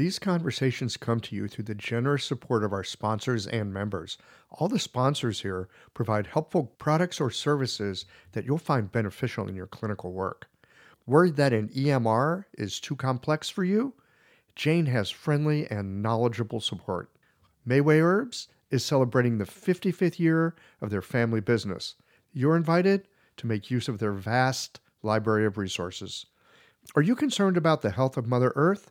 These conversations come to you through the generous support of our sponsors and members. All the sponsors here provide helpful products or services that you'll find beneficial in your clinical work. Worried that an EMR is too complex for you? Jane has friendly and knowledgeable support. Mayway Herbs is celebrating the 55th year of their family business. You're invited to make use of their vast library of resources. Are you concerned about the health of Mother Earth?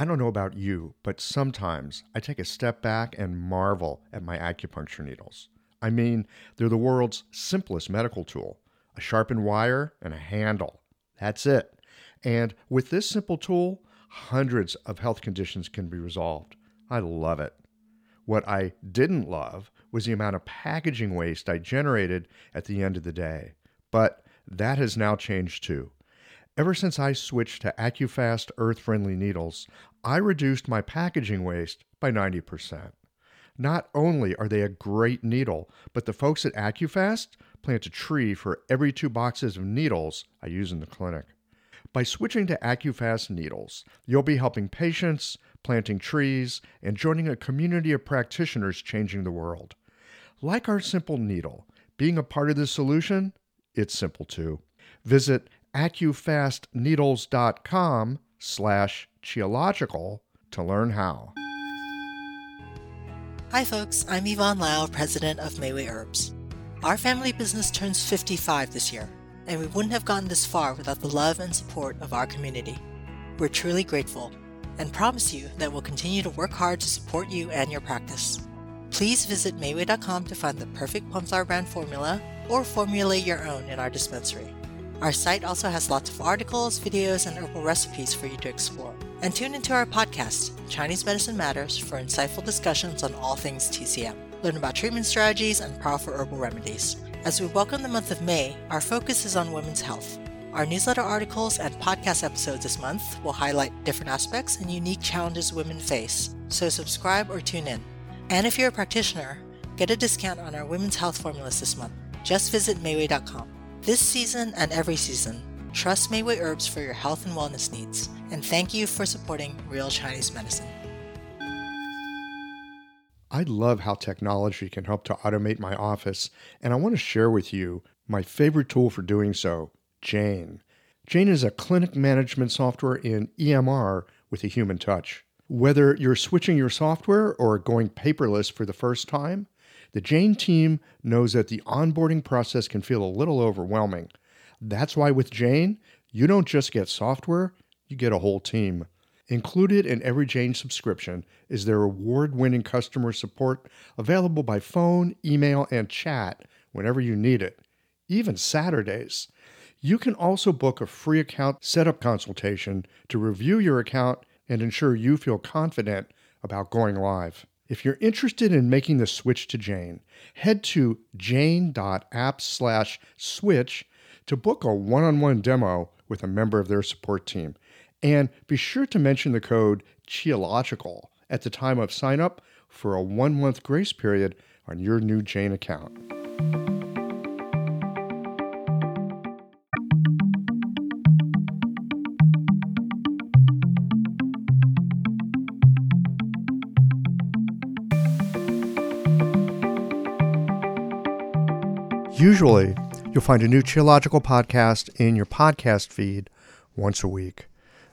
I don't know about you, but sometimes I take a step back and marvel at my acupuncture needles. I mean, they're the world's simplest medical tool a sharpened wire and a handle. That's it. And with this simple tool, hundreds of health conditions can be resolved. I love it. What I didn't love was the amount of packaging waste I generated at the end of the day. But that has now changed too. Ever since I switched to AccuFast earth friendly needles, I reduced my packaging waste by 90%. Not only are they a great needle, but the folks at AccuFast plant a tree for every two boxes of needles I use in the clinic. By switching to AccuFast needles, you'll be helping patients, planting trees, and joining a community of practitioners changing the world. Like our simple needle, being a part of the solution, it's simple too. Visit accufastneedles.com slash qiological to learn how. Hi folks, I'm Yvonne Lau, president of Mayway Herbs. Our family business turns 55 this year, and we wouldn't have gotten this far without the love and support of our community. We're truly grateful and promise you that we'll continue to work hard to support you and your practice. Please visit Mayway.com to find the perfect Plumflower brand formula or formulate your own in our dispensary. Our site also has lots of articles, videos, and herbal recipes for you to explore. And tune into our podcast, Chinese Medicine Matters, for insightful discussions on all things TCM. Learn about treatment strategies and powerful herbal remedies. As we welcome the month of May, our focus is on women's health. Our newsletter articles and podcast episodes this month will highlight different aspects and unique challenges women face, so subscribe or tune in. And if you're a practitioner, get a discount on our women's health formulas this month. Just visit Mayway.com. This season and every season, trust Mayway Herbs for your health and wellness needs, and thank you for supporting Real Chinese Medicine. I love how technology can help to automate my office, and I want to share with you my favorite tool for doing so Jane. Jane is a clinic management software in EMR with a human touch. Whether you're switching your software or going paperless for the first time, the Jane team knows that the onboarding process can feel a little overwhelming. That's why with Jane, you don't just get software, you get a whole team. Included in every Jane subscription is their award winning customer support available by phone, email, and chat whenever you need it, even Saturdays. You can also book a free account setup consultation to review your account and ensure you feel confident about going live. If you're interested in making the switch to Jane, head to jane.app slash switch to book a one-on-one demo with a member of their support team. And be sure to mention the code QIOLOGICAL at the time of sign up for a one-month grace period on your new Jane account. Usually, you'll find a new Qiological podcast in your podcast feed once a week.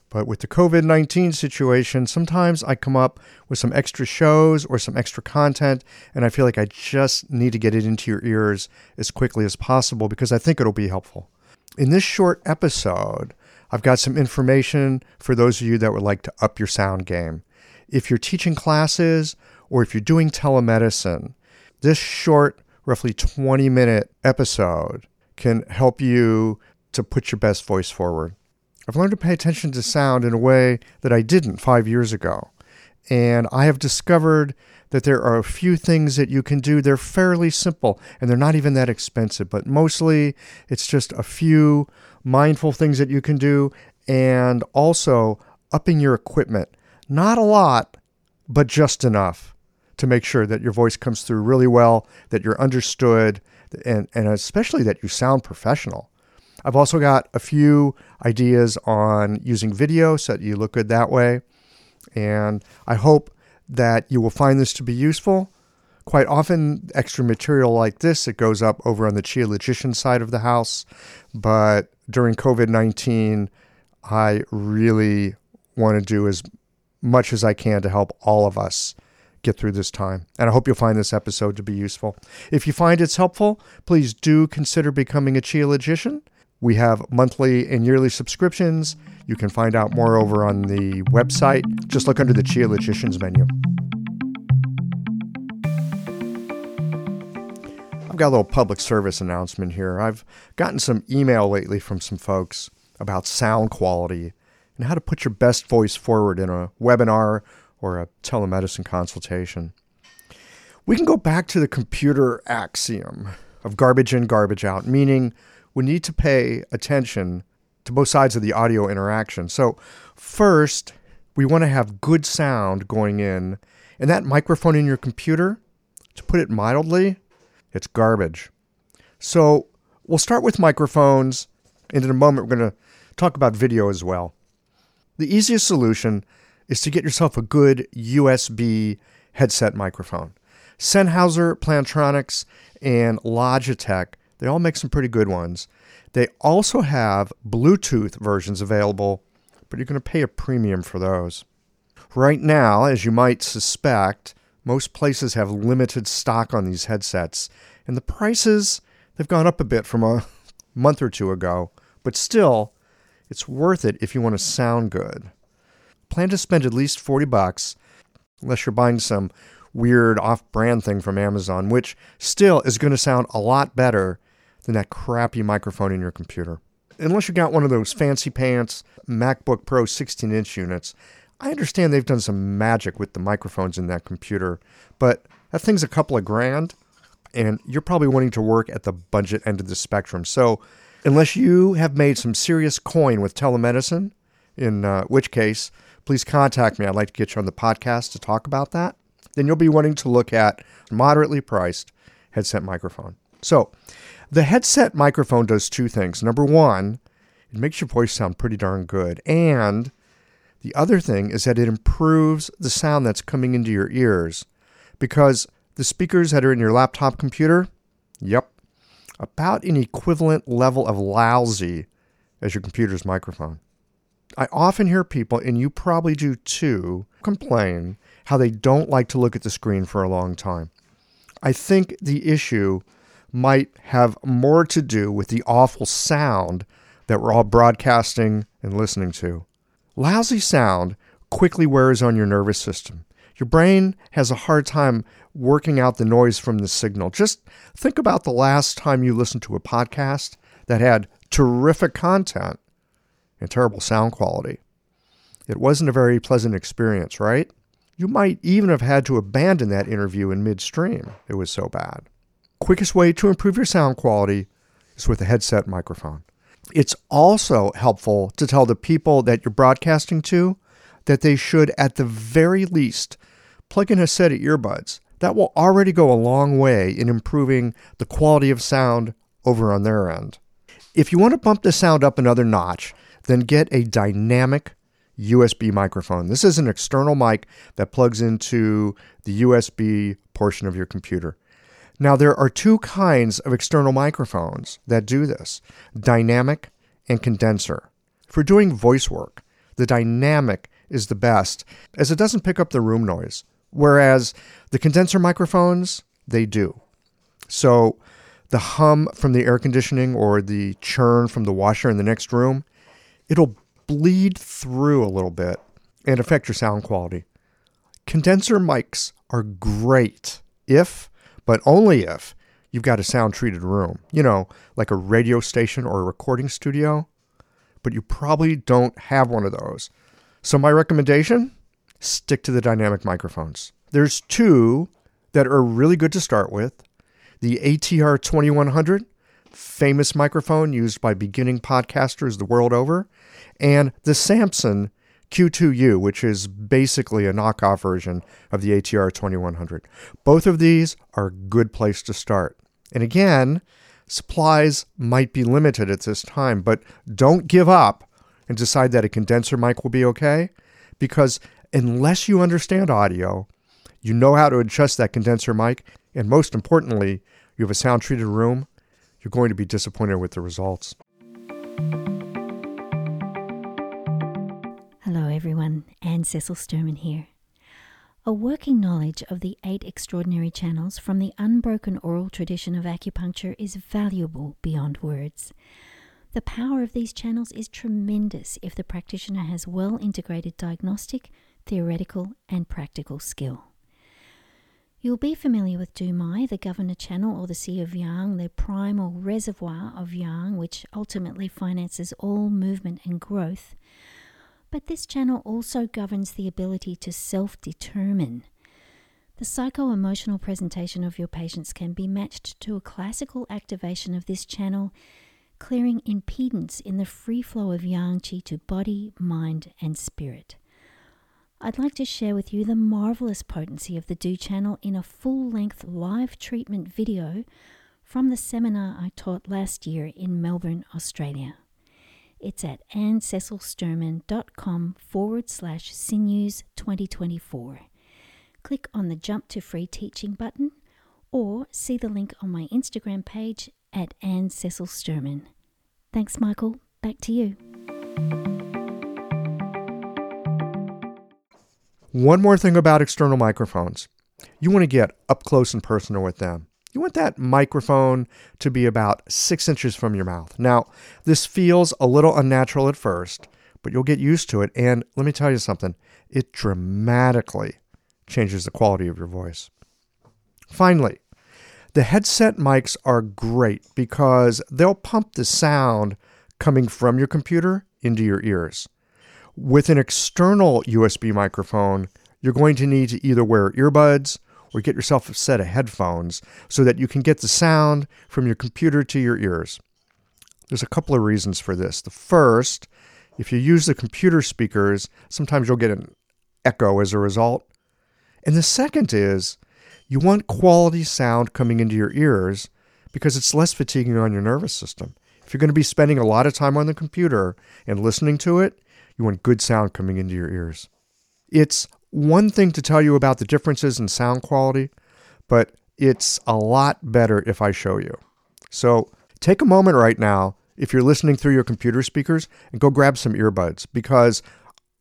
But with the COVID 19 situation, sometimes I come up with some extra shows or some extra content, and I feel like I just need to get it into your ears as quickly as possible because I think it'll be helpful. In this short episode, I've got some information for those of you that would like to up your sound game. If you're teaching classes or if you're doing telemedicine, this short roughly 20 minute episode can help you to put your best voice forward. I've learned to pay attention to sound in a way that I didn't five years ago. And I have discovered that there are a few things that you can do. They're fairly simple and they're not even that expensive, but mostly it's just a few mindful things that you can do and also upping your equipment. Not a lot, but just enough to make sure that your voice comes through really well, that you're understood, and, and especially that you sound professional. I've also got a few ideas on using video so that you look good that way. And I hope that you will find this to be useful. Quite often, extra material like this, it goes up over on the Qiologician side of the house. But during COVID 19, I really want to do as much as I can to help all of us get through this time. And I hope you'll find this episode to be useful. If you find it's helpful, please do consider becoming a Qiologician. We have monthly and yearly subscriptions. You can find out more over on the website. Just look under the Qiologicians menu. I've got a little public service announcement here. I've gotten some email lately from some folks about sound quality and how to put your best voice forward in a webinar or a telemedicine consultation. We can go back to the computer axiom of garbage in, garbage out, meaning we need to pay attention to both sides of the audio interaction. So, first, we want to have good sound going in, and that microphone in your computer, to put it mildly, it's garbage. So, we'll start with microphones, and in a moment, we're going to talk about video as well. The easiest solution is to get yourself a good USB headset microphone. Sennheiser, Plantronics, and Logitech they all make some pretty good ones. They also have Bluetooth versions available, but you're going to pay a premium for those. Right now, as you might suspect, most places have limited stock on these headsets, and the prices they've gone up a bit from a month or two ago, but still, it's worth it if you want to sound good. Plan to spend at least 40 bucks, unless you're buying some weird off-brand thing from Amazon, which still is going to sound a lot better than that crappy microphone in your computer. Unless you got one of those fancy pants MacBook Pro 16 inch units, I understand they've done some magic with the microphones in that computer, but that thing's a couple of grand, and you're probably wanting to work at the budget end of the spectrum. So, unless you have made some serious coin with telemedicine, in uh, which case, please contact me. I'd like to get you on the podcast to talk about that. Then you'll be wanting to look at moderately priced headset microphone. So, the headset microphone does two things. Number one, it makes your voice sound pretty darn good. And the other thing is that it improves the sound that's coming into your ears because the speakers that are in your laptop computer, yep, about an equivalent level of lousy as your computer's microphone. I often hear people, and you probably do too, complain how they don't like to look at the screen for a long time. I think the issue might have more to do with the awful sound that we're all broadcasting and listening to. Lousy sound quickly wears on your nervous system. Your brain has a hard time working out the noise from the signal. Just think about the last time you listened to a podcast that had terrific content and terrible sound quality. It wasn't a very pleasant experience, right? You might even have had to abandon that interview in midstream. It was so bad. Quickest way to improve your sound quality is with a headset microphone. It's also helpful to tell the people that you're broadcasting to that they should, at the very least, plug in a set of earbuds. That will already go a long way in improving the quality of sound over on their end. If you want to bump the sound up another notch, then get a dynamic USB microphone. This is an external mic that plugs into the USB portion of your computer. Now, there are two kinds of external microphones that do this dynamic and condenser. For doing voice work, the dynamic is the best as it doesn't pick up the room noise, whereas the condenser microphones, they do. So, the hum from the air conditioning or the churn from the washer in the next room, it'll bleed through a little bit and affect your sound quality. Condenser mics are great if but only if you've got a sound treated room, you know, like a radio station or a recording studio. But you probably don't have one of those. So, my recommendation stick to the dynamic microphones. There's two that are really good to start with. The ATR 2100, famous microphone used by beginning podcasters the world over, and the Samson Q2U, which is basically a knockoff version of the ATR 2100. Both of these are a good place to start. And again, supplies might be limited at this time, but don't give up and decide that a condenser mic will be okay because unless you understand audio, you know how to adjust that condenser mic, and most importantly, you have a sound treated room, you're going to be disappointed with the results. Hello, everyone. Anne Cecil Sturman here. A working knowledge of the eight extraordinary channels from the unbroken oral tradition of acupuncture is valuable beyond words. The power of these channels is tremendous if the practitioner has well integrated diagnostic, theoretical, and practical skill. You'll be familiar with Dumai, the governor channel, or the Sea of Yang, the primal reservoir of Yang, which ultimately finances all movement and growth. But this channel also governs the ability to self determine. The psycho emotional presentation of your patients can be matched to a classical activation of this channel, clearing impedance in the free flow of yang qi to body, mind, and spirit. I'd like to share with you the marvelous potency of the Du channel in a full length live treatment video from the seminar I taught last year in Melbourne, Australia. It's at annececilsturman.com forward slash sinews 2024. Click on the Jump to Free Teaching button or see the link on my Instagram page at Anne Cecil Sturman. Thanks, Michael. Back to you. One more thing about external microphones you want to get up close and personal with them. You want that microphone to be about six inches from your mouth. Now, this feels a little unnatural at first, but you'll get used to it. And let me tell you something it dramatically changes the quality of your voice. Finally, the headset mics are great because they'll pump the sound coming from your computer into your ears. With an external USB microphone, you're going to need to either wear earbuds or get yourself a set of headphones so that you can get the sound from your computer to your ears. There's a couple of reasons for this. The first, if you use the computer speakers, sometimes you'll get an echo as a result. And the second is you want quality sound coming into your ears because it's less fatiguing on your nervous system. If you're going to be spending a lot of time on the computer and listening to it, you want good sound coming into your ears. It's one thing to tell you about the differences in sound quality, but it's a lot better if I show you. So take a moment right now, if you're listening through your computer speakers, and go grab some earbuds because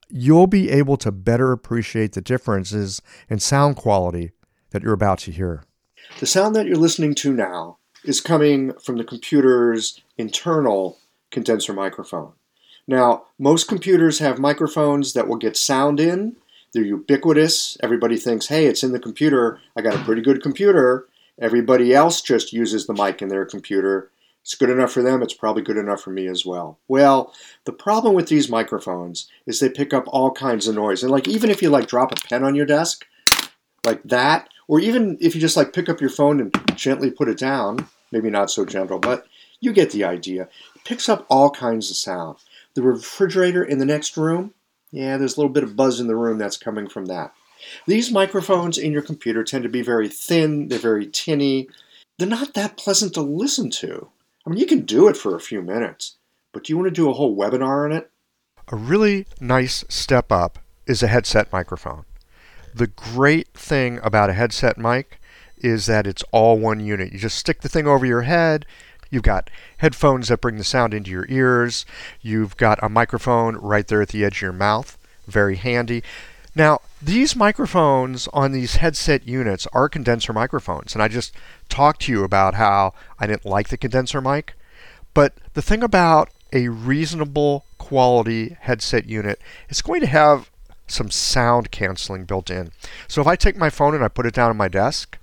you'll be able to better appreciate the differences in sound quality that you're about to hear. The sound that you're listening to now is coming from the computer's internal condenser microphone. Now, most computers have microphones that will get sound in they're ubiquitous. Everybody thinks, hey, it's in the computer. I got a pretty good computer. Everybody else just uses the mic in their computer. It's good enough for them. It's probably good enough for me as well. Well, the problem with these microphones is they pick up all kinds of noise. And like even if you like drop a pen on your desk, like that, or even if you just like pick up your phone and gently put it down, maybe not so gentle, but you get the idea. It picks up all kinds of sound. The refrigerator in the next room, yeah, there's a little bit of buzz in the room that's coming from that. These microphones in your computer tend to be very thin, they're very tinny. They're not that pleasant to listen to. I mean, you can do it for a few minutes, but do you want to do a whole webinar on it? A really nice step up is a headset microphone. The great thing about a headset mic is that it's all one unit. You just stick the thing over your head, You've got headphones that bring the sound into your ears. You've got a microphone right there at the edge of your mouth. Very handy. Now, these microphones on these headset units are condenser microphones. And I just talked to you about how I didn't like the condenser mic. But the thing about a reasonable quality headset unit, it's going to have some sound canceling built in. So if I take my phone and I put it down on my desk,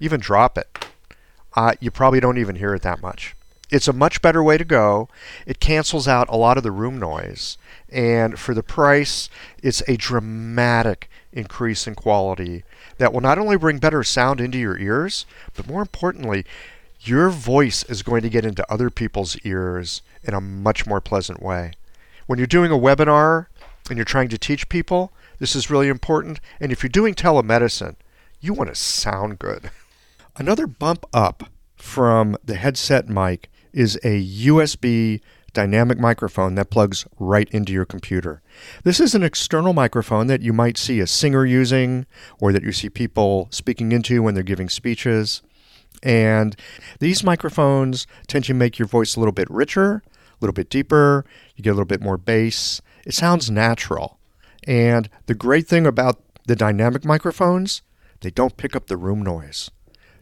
even drop it, uh, you probably don't even hear it that much. It's a much better way to go. It cancels out a lot of the room noise. And for the price, it's a dramatic increase in quality that will not only bring better sound into your ears, but more importantly, your voice is going to get into other people's ears in a much more pleasant way. When you're doing a webinar and you're trying to teach people, this is really important. And if you're doing telemedicine, you want to sound good. Another bump up from the headset mic is a USB dynamic microphone that plugs right into your computer. This is an external microphone that you might see a singer using or that you see people speaking into when they're giving speeches. And these microphones tend to make your voice a little bit richer, a little bit deeper, you get a little bit more bass. It sounds natural. And the great thing about the dynamic microphones, they don't pick up the room noise.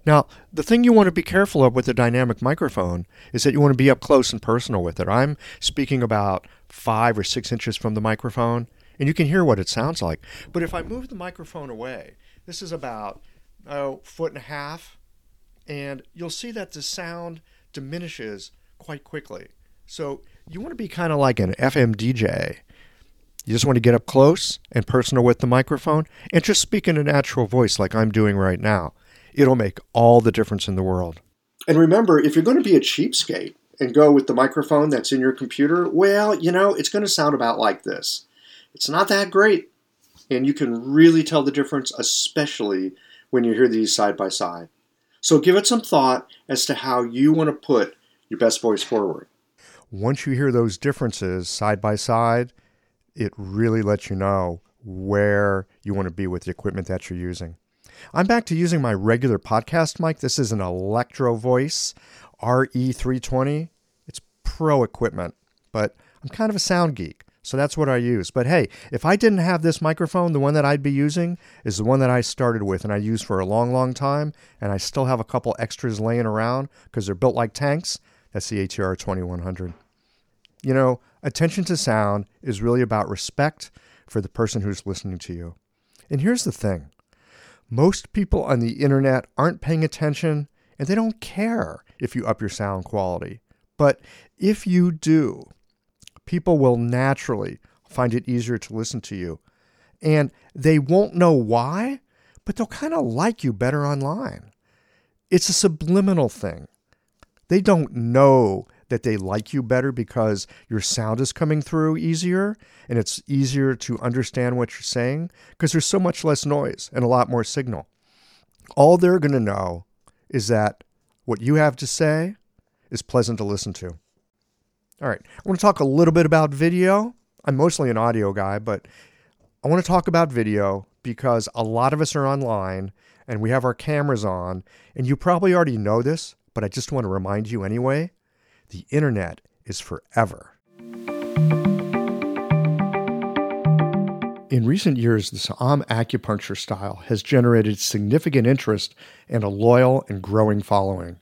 Now, the thing you want to be careful of with a dynamic microphone is that you want to be up close and personal with it. I'm speaking about five or six inches from the microphone, and you can hear what it sounds like. But if I move the microphone away, this is about oh, foot and a half, and you'll see that the sound diminishes quite quickly. So you want to be kind of like an FM DJ. You just want to get up close and personal with the microphone and just speak in a natural voice like I'm doing right now it'll make all the difference in the world. And remember, if you're going to be a cheapskate and go with the microphone that's in your computer, well, you know, it's going to sound about like this. It's not that great, and you can really tell the difference, especially when you hear these side by side. So give it some thought as to how you want to put your best voice forward. Once you hear those differences side by side, it really lets you know where you want to be with the equipment that you're using. I'm back to using my regular podcast mic. This is an Electro Voice RE320. It's pro equipment, but I'm kind of a sound geek. So that's what I use. But hey, if I didn't have this microphone, the one that I'd be using is the one that I started with and I used for a long, long time. And I still have a couple extras laying around because they're built like tanks. That's the ATR 2100. You know, attention to sound is really about respect for the person who's listening to you. And here's the thing most people on the internet aren't paying attention and they don't care if you up your sound quality. But if you do, people will naturally find it easier to listen to you. And they won't know why, but they'll kind of like you better online. It's a subliminal thing. They don't know that they like you better because your sound is coming through easier and it's easier to understand what you're saying because there's so much less noise and a lot more signal. All they're going to know is that what you have to say is pleasant to listen to. All right, I want to talk a little bit about video. I'm mostly an audio guy, but I want to talk about video because a lot of us are online and we have our cameras on, and you probably already know this, but I just want to remind you anyway the internet is forever. In recent years, the Sa'am acupuncture style has generated significant interest and a loyal and growing following.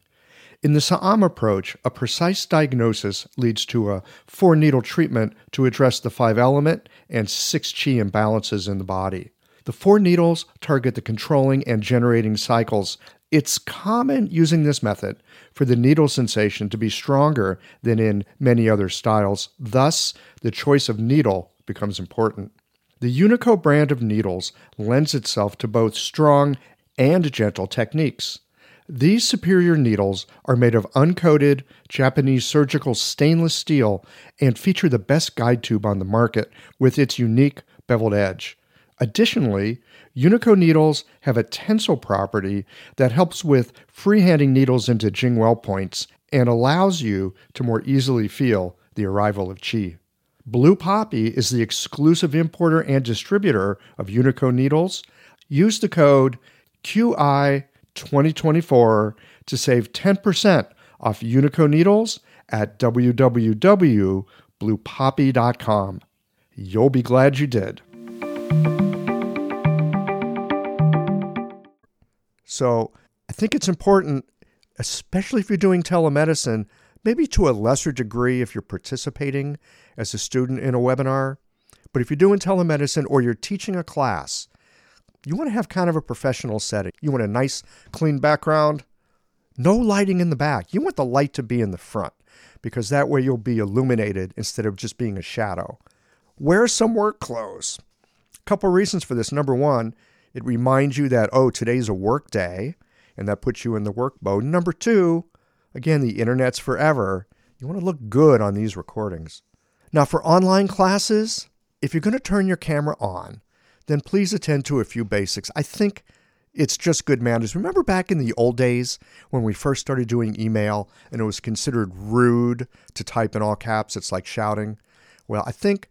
In the Sa'am approach, a precise diagnosis leads to a four needle treatment to address the five element and six chi imbalances in the body. The four needles target the controlling and generating cycles it's common using this method for the needle sensation to be stronger than in many other styles. Thus, the choice of needle becomes important. The Unico brand of needles lends itself to both strong and gentle techniques. These superior needles are made of uncoated Japanese surgical stainless steel and feature the best guide tube on the market with its unique beveled edge. Additionally, Unico needles have a tensile property that helps with freehanding needles into Jingwell points and allows you to more easily feel the arrival of chi. Blue Poppy is the exclusive importer and distributor of Unico needles. Use the code QI2024 to save 10% off Unico needles at www.bluepoppy.com. You'll be glad you did. So I think it's important, especially if you're doing telemedicine, maybe to a lesser degree if you're participating as a student in a webinar. But if you're doing telemedicine or you're teaching a class, you want to have kind of a professional setting. You want a nice, clean background, no lighting in the back. You want the light to be in the front because that way you'll be illuminated instead of just being a shadow. Wear some work clothes A couple reasons for this. Number one, it reminds you that, oh, today's a work day, and that puts you in the work mode. Number two, again, the internet's forever. You want to look good on these recordings. Now, for online classes, if you're going to turn your camera on, then please attend to a few basics. I think it's just good manners. Remember back in the old days when we first started doing email and it was considered rude to type in all caps? It's like shouting. Well, I think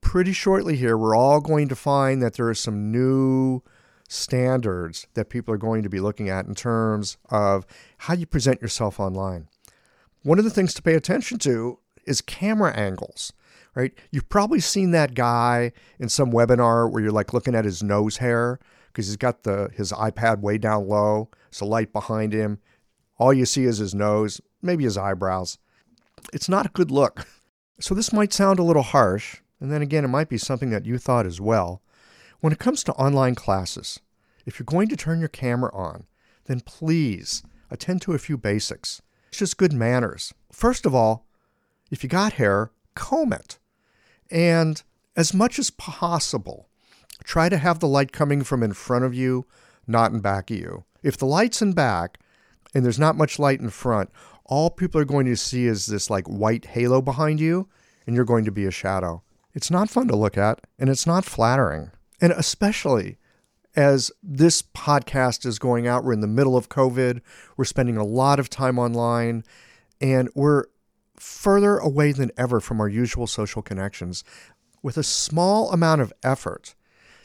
pretty shortly here we're all going to find that there are some new standards that people are going to be looking at in terms of how you present yourself online. One of the things to pay attention to is camera angles right? You've probably seen that guy in some webinar where you're like looking at his nose hair because he's got the his iPad way down low. It's a light behind him. All you see is his nose, maybe his eyebrows. It's not a good look. So this might sound a little harsh, and then again, it might be something that you thought as well. When it comes to online classes, if you're going to turn your camera on, then please attend to a few basics. It's just good manners. First of all, if you got hair, comb it. And as much as possible, try to have the light coming from in front of you, not in back of you. If the light's in back and there's not much light in front, all people are going to see is this like white halo behind you, and you're going to be a shadow. It's not fun to look at, and it's not flattering. And especially as this podcast is going out, we're in the middle of COVID, we're spending a lot of time online, and we're further away than ever from our usual social connections. With a small amount of effort,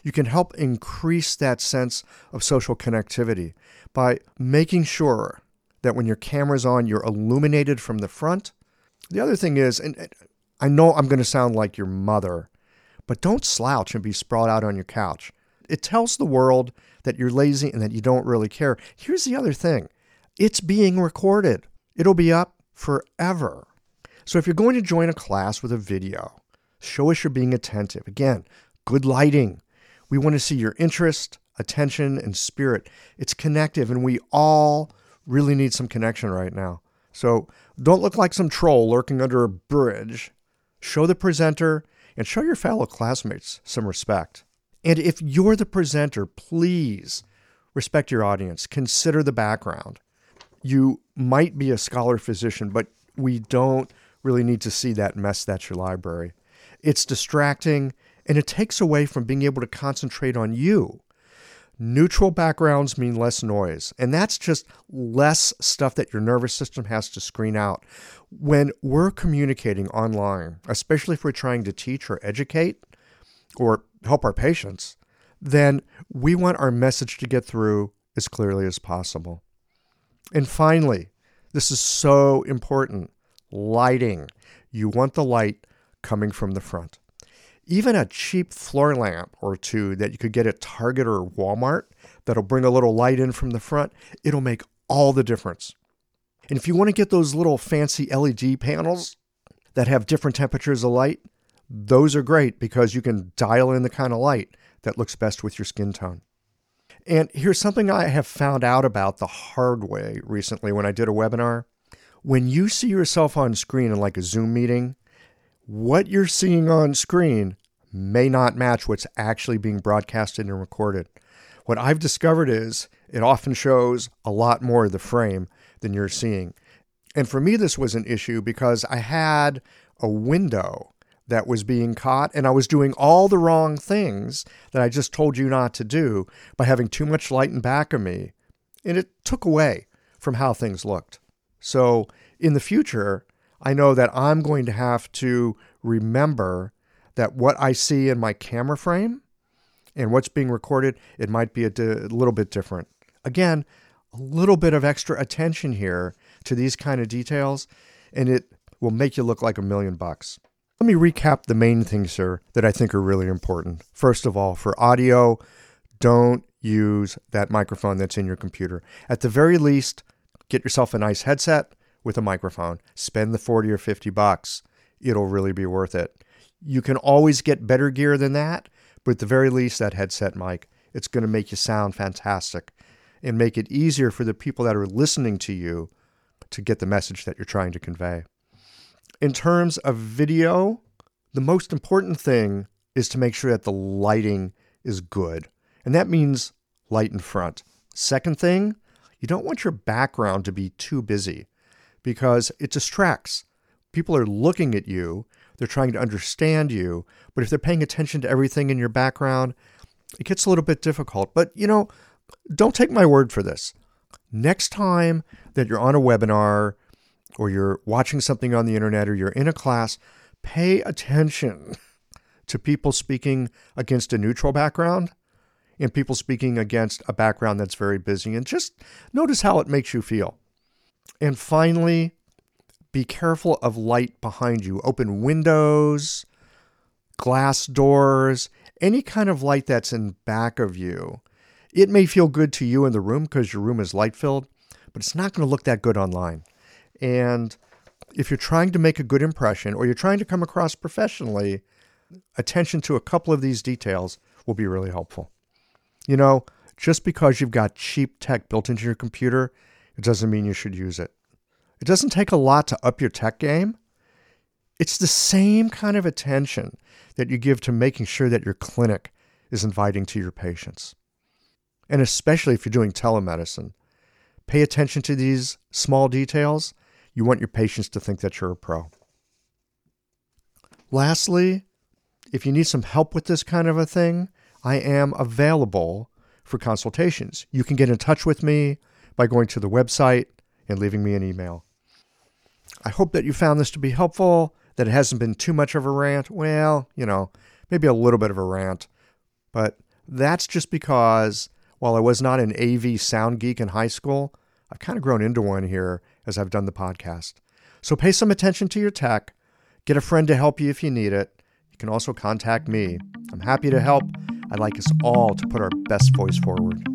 you can help increase that sense of social connectivity by making sure that when your camera's on, you're illuminated from the front. The other thing is, and I know I'm going to sound like your mother, but don't slouch and be sprawled out on your couch. It tells the world that you're lazy and that you don't really care. Here's the other thing it's being recorded, it'll be up forever. So if you're going to join a class with a video, show us you're being attentive. Again, good lighting. We want to see your interest, attention, and spirit. It's connective, and we all really need some connection right now. So don't look like some troll lurking under a bridge. Show the presenter and show your fellow classmates some respect. And if you're the presenter, please respect your audience. Consider the background. You might be a scholar physician, but we don't really need to see that mess that's your library. It's distracting and it takes away from being able to concentrate on you. Neutral backgrounds mean less noise, and that's just less stuff that your nervous system has to screen out. When we're communicating online, especially if we're trying to teach or educate or help our patients, then we want our message to get through as clearly as possible. And finally, this is so important lighting. You want the light coming from the front. Even a cheap floor lamp or two that you could get at Target or Walmart that'll bring a little light in from the front, it'll make all the difference. And if you want to get those little fancy LED panels that have different temperatures of light, those are great because you can dial in the kind of light that looks best with your skin tone. And here's something I have found out about the hard way recently when I did a webinar when you see yourself on screen in like a Zoom meeting, what you're seeing on screen may not match what's actually being broadcasted and recorded. What I've discovered is it often shows a lot more of the frame than you're seeing. And for me, this was an issue because I had a window that was being caught, and I was doing all the wrong things that I just told you not to do by having too much light in back of me. And it took away from how things looked. So in the future, I know that I'm going to have to remember that what I see in my camera frame and what's being recorded, it might be a, di- a little bit different. Again, a little bit of extra attention here to these kind of details, and it will make you look like a million bucks. Let me recap the main things here that I think are really important. First of all, for audio, don't use that microphone that's in your computer. At the very least, Get yourself a nice headset with a microphone. Spend the 40 or 50 bucks. It'll really be worth it. You can always get better gear than that, but at the very least, that headset mic, it's going to make you sound fantastic and make it easier for the people that are listening to you to get the message that you're trying to convey. In terms of video, the most important thing is to make sure that the lighting is good, and that means light in front. Second thing, you don't want your background to be too busy because it distracts. People are looking at you, they're trying to understand you, but if they're paying attention to everything in your background, it gets a little bit difficult. But, you know, don't take my word for this. Next time that you're on a webinar or you're watching something on the internet or you're in a class, pay attention to people speaking against a neutral background and people speaking against a background that's very busy and just notice how it makes you feel. And finally, be careful of light behind you. Open windows, glass doors, any kind of light that's in back of you. It may feel good to you in the room because your room is light filled, but it's not going to look that good online. And if you're trying to make a good impression or you're trying to come across professionally, attention to a couple of these details will be really helpful. You know, just because you've got cheap tech built into your computer, it doesn't mean you should use it. It doesn't take a lot to up your tech game. It's the same kind of attention that you give to making sure that your clinic is inviting to your patients. And especially if you're doing telemedicine, pay attention to these small details. You want your patients to think that you're a pro. Lastly, if you need some help with this kind of a thing, I am available for consultations. You can get in touch with me by going to the website and leaving me an email. I hope that you found this to be helpful, that it hasn't been too much of a rant. Well, you know, maybe a little bit of a rant, but that's just because while I was not an AV sound geek in high school, I've kind of grown into one here as I've done the podcast. So pay some attention to your tech, get a friend to help you if you need it. You can also contact me. I'm happy to help. I'd like us all to put our best voice forward.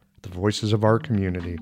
the voices of our community.